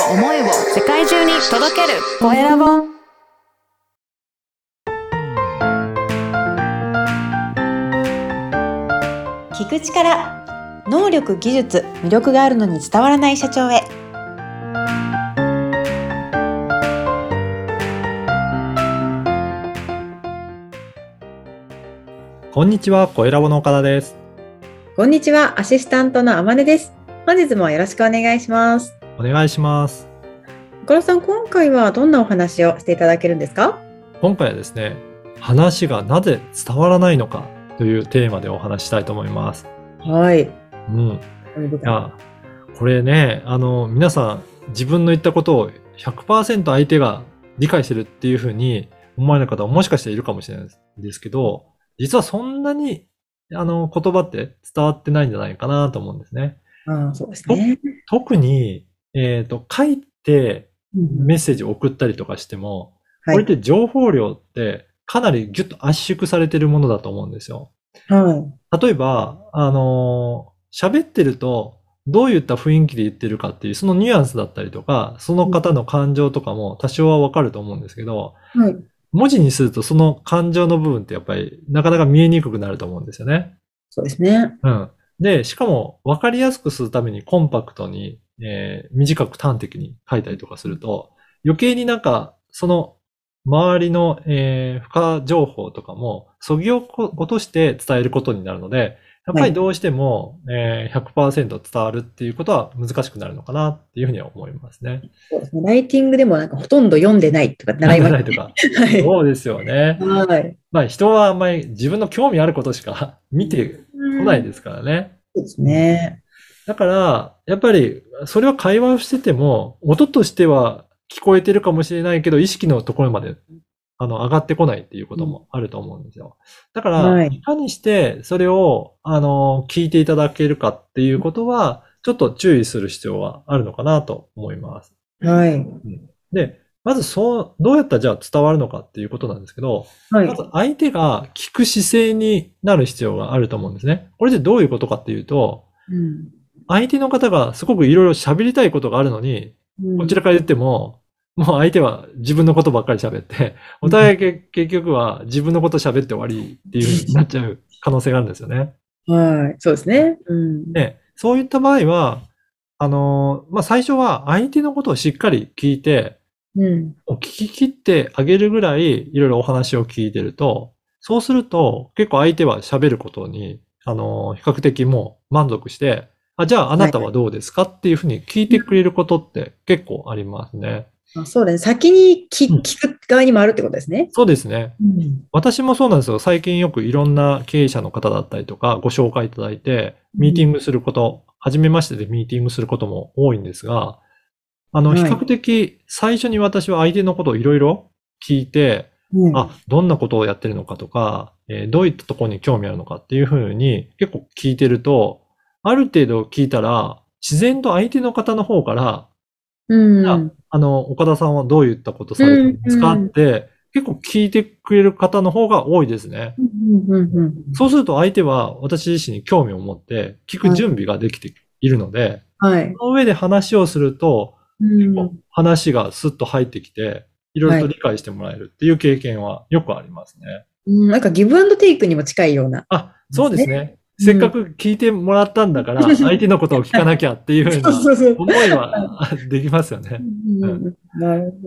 を思いを世界中に届ける。コエラボ。聞く力能力技術魅力があるのに伝わらない社長へ。こんにちは、コエラボの岡田です。こんにちはアシスタントの天音です。本日もよろしくお願いしますお願いします。岡田さん今回はどんなお話をしていただけるんですか？今回はですね、話がなぜ伝わらないのかというテーマでお話ししたいと思います。はいうん。いや、これね、あの、皆さん自分の言ったことを100%相手が理解してるっていうふうに思われる方ももしかしているかもしれないんですけど、実はそんなにあの言葉って伝わってないんじゃないかなと思うんですね。ああそうですね特に、えっ、と、書いてうんメッセージを送ったりとかしても、はいこれって情報量ってかなりギュッと圧縮されてるものだと思うんですよ。はい例えば、あのー喋ってると、どういった雰囲気で言ってるかっていう、そのニュアンスだったりとか、その方の感情とかも多少はわかると思うんですけど、はい文字にするとその感情の部分ってやっぱりなかなか見えにくくなると思うんですよね。そうですねうん。で、しかも分かりやすくするためにコンパクトに、えー短く端的に書いたりとかすると、余計になんか、その周りの、えー付加情報とかも、そぎ落として伝えることになるので、やっぱりどうしても、えー100%伝わるっていうことは難しくなるのかなっていうふうには思いますね。そうですねライティングでもなんかほとんど読んでないとか習いましたとか。はいそうですよね。はいまあ人はあんまり自分の興味あることしか見てこないですからね。そうですねだから、やっぱり、それは会話をしてても、音としては聞こえてるかもしれないけど、意識のところまで、あの、上がってこないっていうこともあると思うんですよ。だから、はいいかにして、それを、あの、聞いていただけるかっていうことは、ちょっと注意する必要はあるのかなと思います。はいで、まずそう、どうやったらじゃあ伝わるのかっていうことなんですけど、はいまず相手が聞く姿勢になる必要があると思うんですね。これでどういうことかっていうと、うん相手の方がすごくいろいろ喋りたいことがあるのに、うんこちらから言っても、もう相手は自分のことばっかり喋って、お互いけ結局は自分のこと喋って終わりっていう風になっちゃう可能性があるんですよね。はい、そうですね。うん。で、そういった場合は、あの、まあ、最初は相手のことをしっかり聞いて、うん。お聞き切ってあげるぐらいいろいろお話を聞いてると、そうすると結構相手は喋ることに、あの、比較的もう満足して、あ、じゃああなたはどうですかっていうふうに聞いてくれることって結構ありますね。あそうだね。先に聞く側にもあるってことですね。そうですね。うん。私もそうなんですよ。最近よくいろんな経営者の方だったりとかご紹介いただいて、ミーティングすること、初めましてでミーティングすることも多いんですが、あの、はい比較的最初に私は相手のことをいろいろ聞いて、うん、あ、どんなことをやってるのかとか、えーどういったところに興味あるのかっていうふうに結構聞いてると、ある程度聞いたら、自然と相手の方の方から、うん。ああの、岡田さんはどういったことされてるんですかうんって、結構聞いてくれる方の方が多いですね。そうすると相手は私自身に興味を持って聞く準備ができているので、はい。その上で話をすると、うん話がスッと入ってきて、いろいろと理解してもらえるっていう経験はよくありますね。うんなんかギブアンドテイクにも近いような。あ、そうですね。うんせっかく聞いてもらったんだから、相手のことを聞かなきゃっていうふうな。思いはできますよね。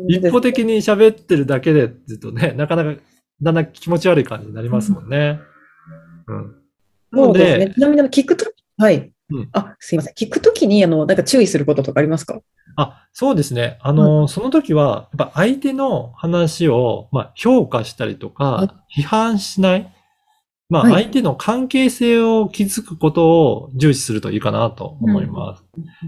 一方的に喋ってるだけでずっとね、なかなかだんだん気持ち悪い感じになりますもんね。うん。そうですね。で、ちなみに聞くとき、はい。うんあ、すいません。聞くときに、あの、なんか注意することとかありますか？あ、そうですね。あの、その時は、やっぱ相手の話を、まあ、評価したりとはか、批判しない。まあ、はい相手の関係性を築くことを重視するといいかなと思います。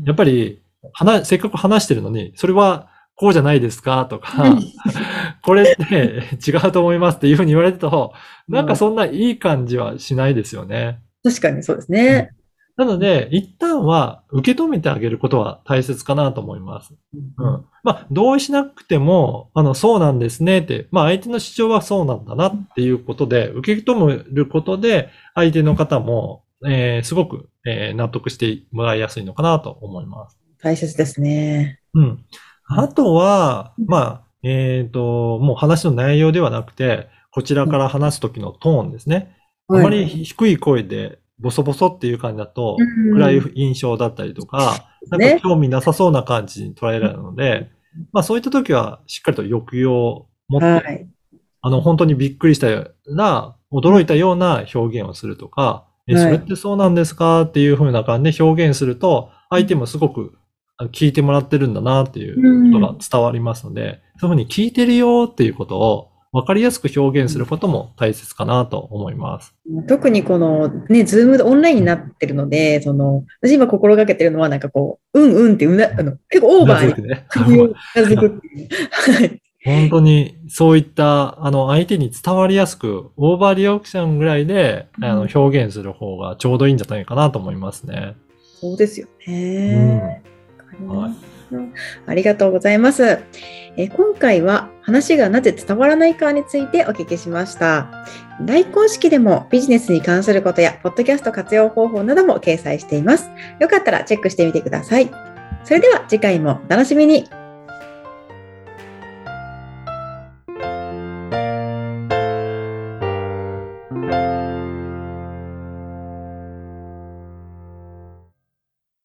やっぱり、話、せっかく話してるのに、それはこうじゃないですかとか、これって違うと思いますっていうふうに言われると、なんかそんないい感じはしないですよね。確かにそうですね。なので、一旦は受け止めてあげることは大切かなと思います。うん。まあ、同意しなくても、あの、そうなんですねって、まあ、相手の主張はそうなんだなっていうことで、受け止めることで、相手の方も、えーすごく、えー納得してもらいやすいのかなと思います。大切ですね。うん。あとはうん、まあ、えっ、と、もう話の内容ではなくて、こちらから話す時のトーンですね。あまり低い声でボソボソっていう感じだと、うん。暗い印象だったりとか、なんねか興味なさそうな感じに捉えられるので、まあそういった時はしっかりと抑揚を持って、はい。あの本当にびっくりしたような、驚いたような表現をするとか、え、はい。それってそうなんですかっていう風な感じで表現すると、相手もすごく聞いてもらってるんだなっていうことが伝わりますので、そういう風に聞いてるよっていうことを分かりやすく表現することも大切かなと思います。特にこのね、 Zoom でオンラインになってるので、その、私今心がけてるのはなんかこう、うんうんってうな、あの、結構オーバーにうなずくね。はい。本当にそういった、あの、相手に伝わりやすく、オーバーリアクションぐらいで、うんあの、表現する方がちょうどいいんじゃないかなと思いますね。そうですよね。ん。はいありがとうございます。え今回は話がなぜ伝わらないかについてお聞きしました。大公式でもビジネスに関することや、ポッドキャスト活用方法なども掲載しています。よかったらチェックしてみてください。それでは次回もお楽しみに。